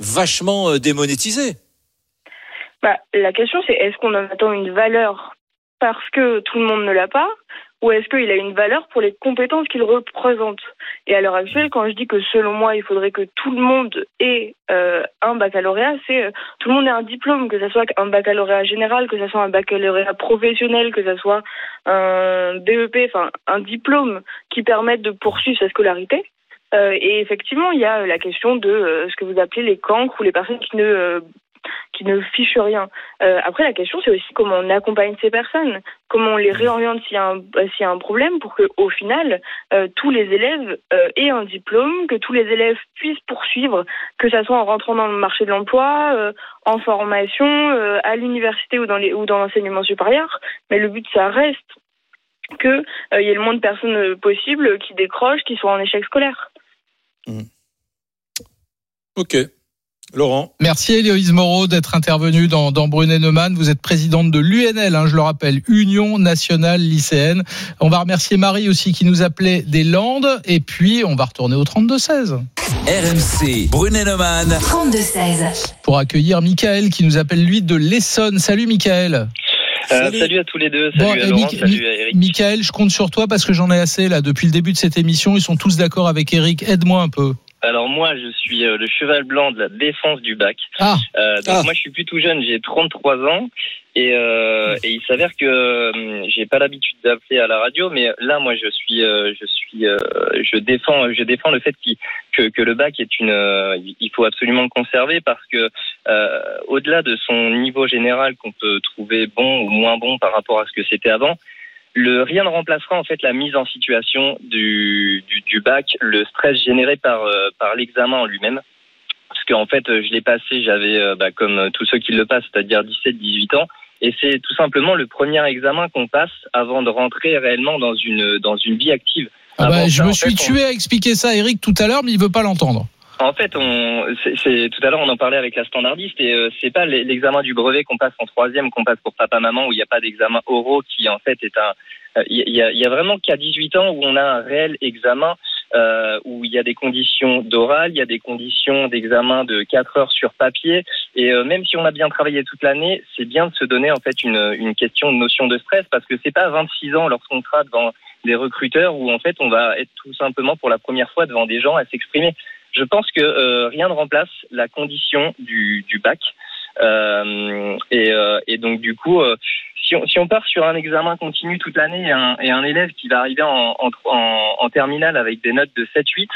vachement euh, démonétisée. Bah, la question, c'est est-ce qu'on en attend une valeur parce que tout le monde ne l'a pas ou est-ce qu'il a une valeur pour les compétences qu'il représente? Et à l'heure actuelle, quand je dis que selon moi, il faudrait que tout le monde ait euh, un baccalauréat, c'est euh, tout le monde ait un diplôme, que ce soit un baccalauréat général, que ce soit un baccalauréat professionnel, que ce soit un BEP, enfin un diplôme qui permette de poursuivre sa scolarité. Euh, et effectivement, il y a la question de euh, ce que vous appelez les cancres ou les personnes qui ne euh, qui ne fichent rien. Euh, après, la question, c'est aussi comment on accompagne ces personnes, comment on les réoriente s'il y a un, euh, problème pour que, au final, euh, tous les élèves aient un diplôme, que tous les élèves puissent poursuivre, que ça soit en rentrant dans le marché de l'emploi, en formation, à l'université ou dans l'enseignement supérieur. Mais le but, ça reste euh, il y ait le moins de personnes euh, possible qui décrochent, qui soient en échec scolaire. Ok. Laurent. Merci Héloïse Moreau d'être intervenue dans, dans Brunet Neumann. Vous êtes présidente de l'UNL, hein, je le rappelle, Union nationale lycéenne. On va remercier Marie aussi qui nous appelait des Landes. Et puis, on va retourner au 32-16 RMC, Brunet-Neumann. 32-16. pour accueillir Michael qui nous appelle lui de l'Essonne. Salut Michael. Euh, Salut. salut. à tous les deux, salut Bon, à Laurent, salut à Eric. Michael, je compte sur toi parce que j'en ai assez là depuis le début de cette émission. Ils sont tous d'accord avec Eric. Aide-moi un peu. Alors moi, je suis euh, le cheval blanc de la défense du bac. Ah, Euh, donc Ah. moi, je suis plus tout jeune, j'ai 33 ans. Et, euh, et il s'avère que euh, j'ai pas l'habitude d'appeler à la radio, mais là, moi, je suis, euh, je suis, euh, je défends, je défends le fait qu'il- que, que le bac est une, euh, il faut absolument le conserver parce que euh, au-delà de son niveau général qu'on peut trouver bon ou moins bon par rapport à ce que c'était avant, le rien ne remplacera en fait la mise en situation du, du, du bac, le stress généré par euh, par l'examen en lui-même. Parce qu'en fait, euh, je l'ai passé, j'avais, euh, bah, comme tous ceux qui le passent, c'est-à-dire 17-18 ans, Et c'est tout simplement le premier examen qu'on passe avant de rentrer réellement dans une dans une vie active. Ah bah, je ça, me suis fait, on- tué à expliquer ça à Eric tout à l'heure, mais il veut pas l'entendre. En fait, on, c'est, tout à l'heure on en parlait avec la standardiste et euh, c'est pas l'e- l'examen du brevet qu'on passe en troisième, qu'on passe pour papa-maman où il n'y a pas d'examen oraux qui en fait est un, euh, il y, a, y a vraiment qu'à 18 ans où on a un réel examen euh, où il y a des conditions d'oral, il y a des conditions d'examen de 4 heures sur papier et euh, même si on a bien travaillé toute l'année, c'est bien de se donner en fait une, une question de notion de stress parce que c'est pas à 26 ans lorsqu'on sera devant des recruteurs où en fait on va être tout simplement pour la première fois devant des gens à s'exprimer. Je pense que euh, rien ne remplace la condition du, du bac. Euh, et, euh, et donc du coup, si, on, si on part sur un examen continu toute l'année et un, et un élève qui va arriver en, en, en, en terminale avec des notes de 7-8,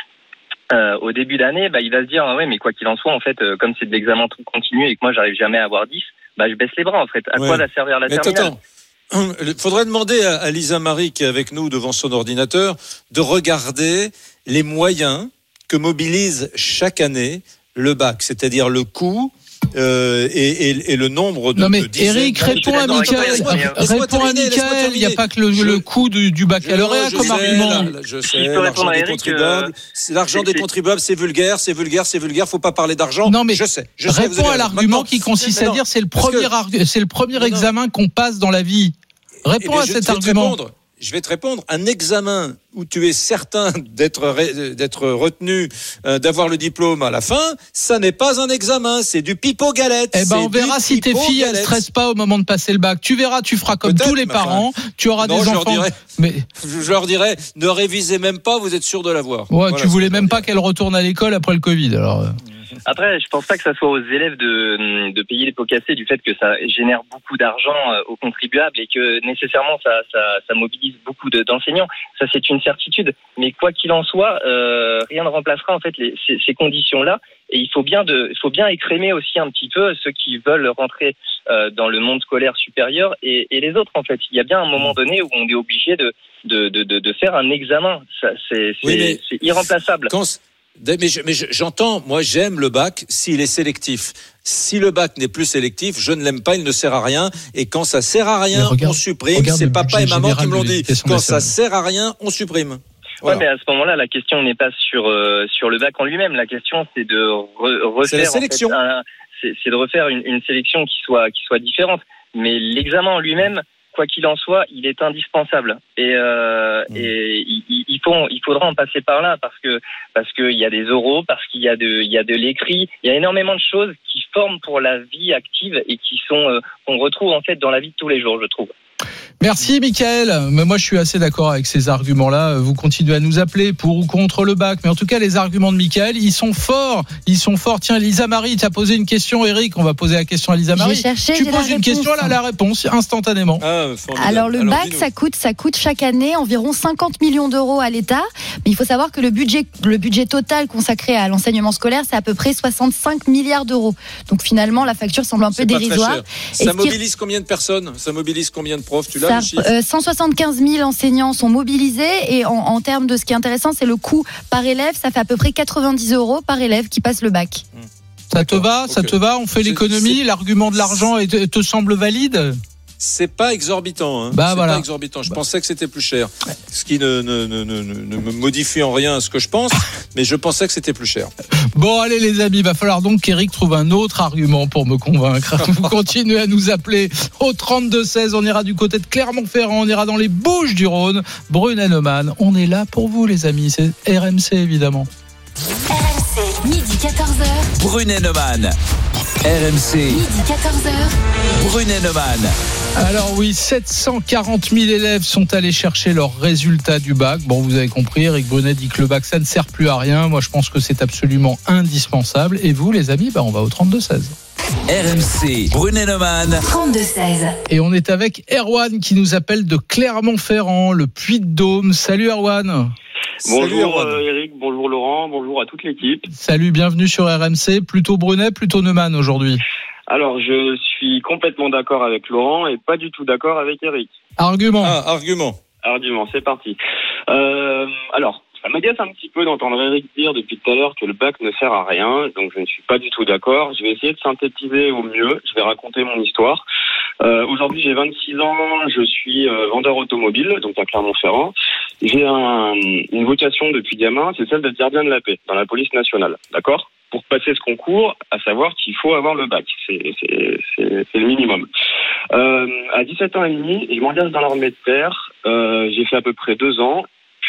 euh, au début d'année, bah, il va se dire ah ouais, mais quoi qu'il en soit, en fait, euh, comme c'est de l'examen tout continu et que moi j'arrive jamais à avoir 10, bah, je baisse les bras en fait. À Ouais. quoi va servir la Mais terminale il faudrait demander à, à Lisa Marie, qui est avec nous devant son ordinateur, de regarder les moyens que mobilise chaque année le bac, c'est-à-dire le coût euh, et, et- et le nombre de. Non mais de Eric, réponds à Michael. Réponds à. Il n'y a pas que le, Je- le coût du, du baccalauréat comme sais, argument. là, je sais, l'argent des contribuables, euh, c'est l'argent c'est- des contribuables, c'est vulgaire, c'est vulgaire, c'est vulgaire. Faut pas parler d'argent. Non, mais je sais. Je Réponds à l'argument qui consiste à dire c'est le premier c'est le premier examen qu'on passe dans la vie. Eh Réponds bien, à cet argument. Je vais te répondre. Un examen où tu es certain d'être retenu, euh, d'avoir le diplôme à la fin, ça n'est pas un examen, c'est du pipeau galette. Eh ben, on verra si tes filles elles galette. stressent pas au moment de passer le bac. Tu verras, tu feras comme tous les parents. Tu auras Non, des je leur enfants. dirais, Mais je leur dirais, ne révisez même pas, vous êtes sûr de l'avoir. ouais, Voilà tu voulais même leur pas qu'elle retourne à l'école après le Covid. Alors. Après, je pense pas que ça soit aux élèves de, de payer les pots cassés du fait que ça génère beaucoup d'argent euh, aux contribuables et que nécessairement ça, ça, ça mobilise beaucoup de- d'enseignants. Ça, c'est une certitude. Mais quoi qu'il en soit, euh, rien ne remplacera en fait les, ces, ces conditions-là. Et il faut bien de, il faut bien écrémer aussi un petit peu ceux qui veulent rentrer euh, dans le monde scolaire supérieur et, et les autres en fait. Il y a bien un moment donné où on est obligé de, de, de, de, faire un examen. Ça, c'est, c'est, Oui, irremplaçable. Quand mais je- mais je- j'entends, moi j'aime le bac s'il est sélectif. Si le bac n'est plus sélectif, je ne l'aime pas, il ne sert à rien. Et quand ça sert à rien, regarde- on supprime. regarde C'est papa et maman qui me l'ont dit. Quand ça sert à rien, on supprime. Ouais, Voilà. mais à ce moment-là, la question n'est pas sur euh, sur le bac en lui-même. La question, c'est de re- C'est la refaire. en fait, sélection. c'est de refaire une, une sélection qui soit qui soit différente. Mais l'examen en lui-même, quoi qu'il en soit, il est indispensable. Et, euh, Mm. et il, il- il faut il faudra en passer par là parce que parce qu'il y a des oraux, parce qu'il y a de il y a de l'écrit, il y a énormément de choses qui forment pour la vie active et qui sont euh, qu'on retrouve en fait dans la vie de tous les jours, je trouve. Merci Michael. Mais moi je suis assez d'accord avec ces arguments-là. Vous continuez à nous appeler pour ou contre le bac. Mais en tout cas, les arguments de Michael, ils sont forts. Ils sont forts. Tiens, Lisa Marie, tu as posé une question, Eric. On va poser la question à Lisa Marie. J'ai cherché, tu poses une réponse. question, elle a la réponse instantanément. Ah. Alors le bac, ça coûte, ça coûte chaque année environ 50 millions d'euros à l'État. Mais il faut savoir que le budget, le budget total consacré à l'enseignement scolaire, c'est à peu près 65 milliards d'euros. Donc finalement, la facture semble un peu dérisoire. Et Ça qui- mobilise combien de personnes? Ça mobilise combien de profs? Tu l'as Ça, le chiffre euh, 175 000 enseignants sont mobilisés et en, en termes de ce qui est intéressant, c'est le coût par élève. Ça fait à peu près 90 euros par élève qui passe le bac. Ça te va? Ça te va? On fait l'économie L'argument de l'argent te semble valide? C'est pas exorbitant. Hein. Bah, c'est voilà. pas exorbitant. Je pensais que c'était plus cher. Ce qui ne, ne, ne, ne, ne me modifie en rien ce que je pense, mais je pensais que c'était plus cher. Bon, allez les amis, va falloir donc qu'Eric trouve un autre argument pour me convaincre. Vous continuez à nous appeler au 32-16. On ira du côté de Clermont-Ferrand, on ira dans les Bouches du Rhône. Brune Neumann, on est là pour vous les amis. C'est RMC évidemment. RMC, midi 14h. Brunet Neumann. RMC, Midi 14h. Brunet Neumann. Alors oui, 740 000 élèves sont allés chercher leurs résultats du bac. Bon, vous avez compris, Eric Brunet dit que le bac, ça ne sert plus à rien. Moi, je pense que c'est absolument indispensable. Et vous, les amis, bah, on va au 32-16. RMC, Brunet Neumann. 32-16. Et on est avec Erwan qui nous appelle de Clermont-Ferrand, le Puy-de-Dôme. Salut Erwan. Salut, Bonjour Erwan. euh, Eric, bonjour Laurent, bonjour à toute l'équipe. Salut, bienvenue sur RMC. Plutôt Brunet, plutôt Neumann aujourd'hui. Alors je suis complètement d'accord avec Laurent et pas du tout d'accord avec Eric. Argument. Ah, argument. Argument, c'est parti. Euh, alors, ça m'agace un petit peu d'entendre Eric dire depuis tout à l'heure que le bac ne sert à rien, donc je ne suis pas du tout d'accord. Je vais essayer de synthétiser au mieux, je vais raconter mon histoire. Euh, Aujourd'hui, j'ai 26 ans, je suis euh, vendeur automobile, donc à Clermont-Ferrand. J'ai un, une vocation depuis gamin, c'est celle d'être gardien de la paix dans la police nationale, d'accord? Pour passer ce concours, à savoir qu'il faut avoir le bac, c'est le minimum. Euh, à 17 ans et demi, je m'engage dans l'armée de terre, euh, j'ai fait à peu près deux ans,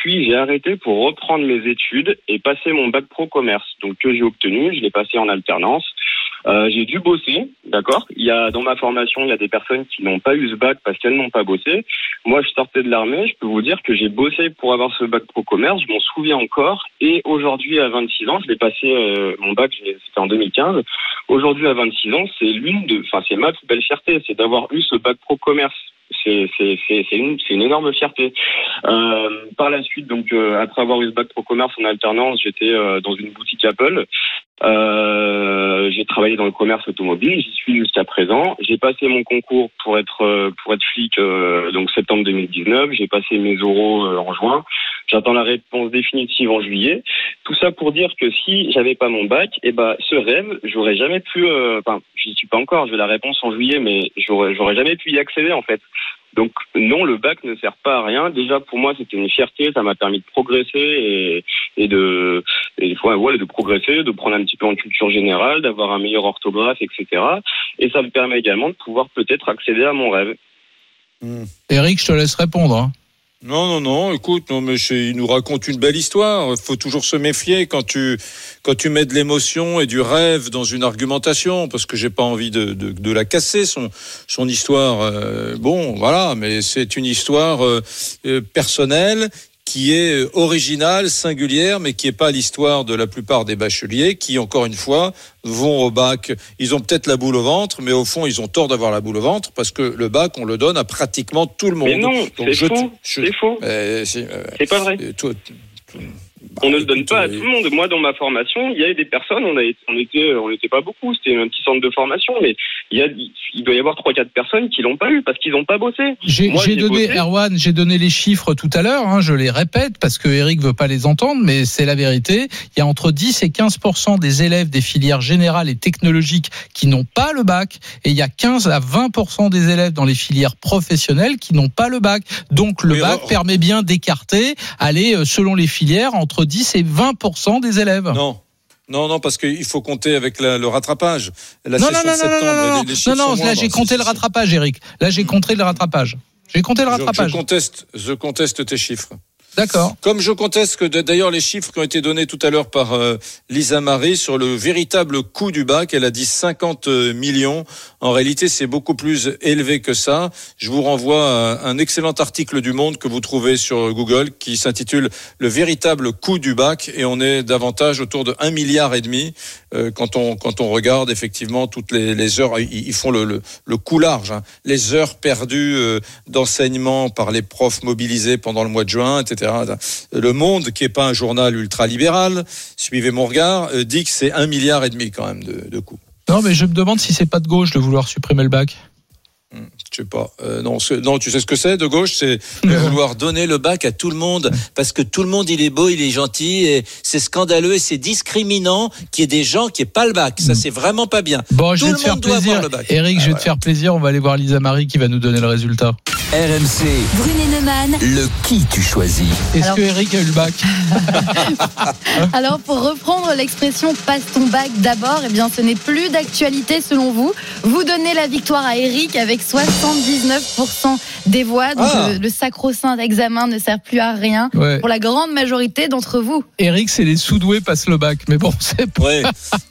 puis j'ai arrêté pour reprendre mes études et passer mon bac pro commerce, donc que j'ai obtenu, je l'ai passé en alternance. Euh, j'ai dû bosser, d'accord? Il y a dans ma formation, il y a des personnes qui n'ont pas eu ce bac parce qu'elles n'ont pas bossé. Moi, je sortais de l'armée, je peux vous dire que j'ai bossé pour avoir ce bac pro commerce, je m'en souviens encore. Et aujourd'hui, à 26 ans, je l'ai passé euh, mon bac, c'était en 2015. Aujourd'hui, à 26 ans, c'est l'une de, enfin, c'est ma plus belle fierté, c'est d'avoir eu ce bac pro commerce. C'est une une énorme fierté. Euh, par la suite, donc euh, après avoir eu ce bac pro commerce en alternance, j'étais euh, dans une boutique Apple. Euh, j'ai travaillé dans le commerce automobile, j'y suis jusqu'à présent. J'ai passé mon concours pour être euh, pour être flic euh, donc septembre 2019. J'ai passé mes oraux en juin. J'attends la réponse définitive en juillet. Tout ça pour dire que si j'avais pas mon bac, et ben ce rêve, j'aurais jamais pu. euh, Enfin, j'y suis pas encore. J'ai la réponse en juillet, mais j'aurais j'aurais jamais pu y accéder en fait. Donc non, le bac ne sert pas à rien. Déjà pour moi, c'était une fierté. Ça m'a permis de progresser et, et de et ouais, de progresser, de prendre un petit peu en culture générale, d'avoir un meilleur orthographe, etc. Et ça me permet également de pouvoir peut-être accéder à mon rêve. Eric, je te laisse répondre. hein. Non, non, non, écoute, non, mais il nous raconte une belle histoire. Il faut toujours se méfier quand tu, quand tu mets de l'émotion et du rêve dans une argumentation, parce que j'ai pas envie de, de, de la casser, son, son histoire. euh, bon, voilà, mais c'est une histoire euh, euh, personnelle qui est euh, originale, singulière, mais qui n'est pas l'histoire de la plupart des bacheliers qui, encore une fois, vont au bac. Ils ont peut-être la boule au ventre, mais au fond, ils ont tort d'avoir la boule au ventre parce que le bac, on le donne à pratiquement tout le monde. Mais non, c'est faux. je- C'est faux. euh, c'est euh, C'est pas vrai. On ne le donne pas à tout le monde. Moi, dans ma formation, il y a eu des personnes, on, a, on était, on n'était pas beaucoup, c'était un petit centre de formation, mais il, y a, il doit y avoir trois, quatre personnes qui l'ont pas eu parce qu'ils n'ont pas bossé. J'ai donné, bossé. Erwan, j'ai donné les chiffres tout à l'heure, hein, je les répète parce que Eric veut pas les entendre, mais c'est la vérité. Il y a entre 10 et 15 des élèves des filières générales et technologiques qui n'ont pas le bac, et il y a 15 à 20% des élèves dans les filières professionnelles qui n'ont pas le bac. Donc le Mais bac permet bien d'écarter, aller euh, selon les filières, entre 10 et 20 des élèves. Non. Non, non, parce qu'il faut compter avec la- le rattrapage. La non, non, non, non, non, les- les là j'ai compté le rattrapage, Eric. Là j'ai compté le rattrapage. J'ai compté le Je- Je, rattrapage. conteste, je conteste tes chiffres. D'accord. Comme je conteste que d'ailleurs les chiffres qui ont été donnés tout à l'heure par euh, Lisa Marie sur le véritable coût du bac, elle a dit 50 millions. En réalité, c'est beaucoup plus élevé que ça. Je vous renvoie à un excellent article du Monde que vous trouvez sur Google qui s'intitule Le véritable coût du bac et on est davantage autour de 1 milliard et demi euh, quand on quand on regarde effectivement toutes les, heures. Ils, font le, le, coût large, hein. les heures perdues euh, d'enseignement par les profs mobilisés pendant le mois de juin, etc. Le Monde, qui est pas un journal ultra-libéral, suivez mon regard, euh, dit que c'est un milliard et demi quand même de, de coût. Non, mais je me demande si c'est pas de gauche de vouloir supprimer le bac. Je sais pas. Euh, non, non, tu sais ce que c'est de gauche, c'est vouloir donner le bac à tout le monde parce que tout le monde il est beau, il est gentil et c'est scandaleux et c'est discriminant qu'il y ait des gens qui aient pas le bac. Ça c'est vraiment pas bien. Bon, je Tout vais le te faire monde doit plaisir. avoir le bac. Eric, Ah, je vais te voilà. faire plaisir. On va aller voir Lisa Marie qui va nous donner le résultat. RMC, Brunet Neumann, le qui tu choisis. Est-ce Alors- que Eric a eu le bac Alors, pour reprendre l'expression passe ton bac d'abord, eh bien, ce n'est plus d'actualité selon vous. Vous donnez la victoire à Eric avec 79% des voix. Donc, Ah. le, le sacro-saint d'examen ne sert plus à rien Ouais. pour la grande majorité d'entre vous. Eric, c'est les sous-doués passent le bac. Mais bon, c'est pas. Ouais.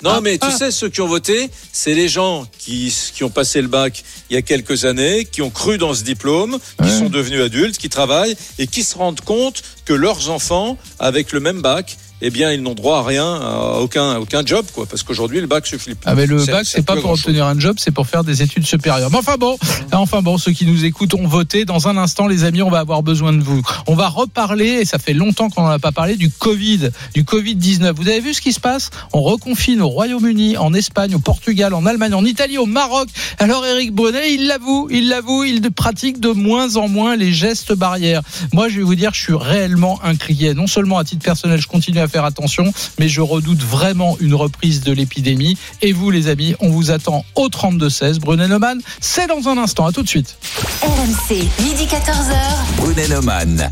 Non, mais tu sais, ceux qui ont voté, c'est les gens qui, qui ont passé le bac il y a quelques années, qui ont cru dans ce diplôme, qui Ouais. sont devenus adultes, qui travaillent et qui se rendent compte que leurs enfants, avec le même bac, eh bien, ils n'ont droit à rien, à aucun, à aucun job, quoi. Parce qu'aujourd'hui, le bac suffit plus. Ah mais le C'est- bac c'est c'est pas pour obtenir un job, c'est pour faire des études supérieures. Mais enfin bon, enfin bon, ceux qui nous écoutent ont voté. Dans un instant, les amis, on va avoir besoin de vous. On va reparler, et ça fait longtemps qu'on n'en a pas parlé, du Covid, du Covid 19. Vous avez vu ce qui se passe? On reconfine au Royaume-Uni, en Espagne, au Portugal, en Allemagne, en Italie, au Maroc. Alors Eric Brunet, il l'avoue, il l'avoue, il pratique de moins en moins les gestes barrières. Moi, je vais vous dire, je suis réellement inquiet. Non seulement à titre personnel, je continue à faire faire attention, mais je redoute vraiment une reprise de l'épidémie. Et vous, les amis, on vous attend au 32-16. Brunet Neumann, c'est dans un instant. À tout de suite. RMC, midi 14h. Brunet Neumann.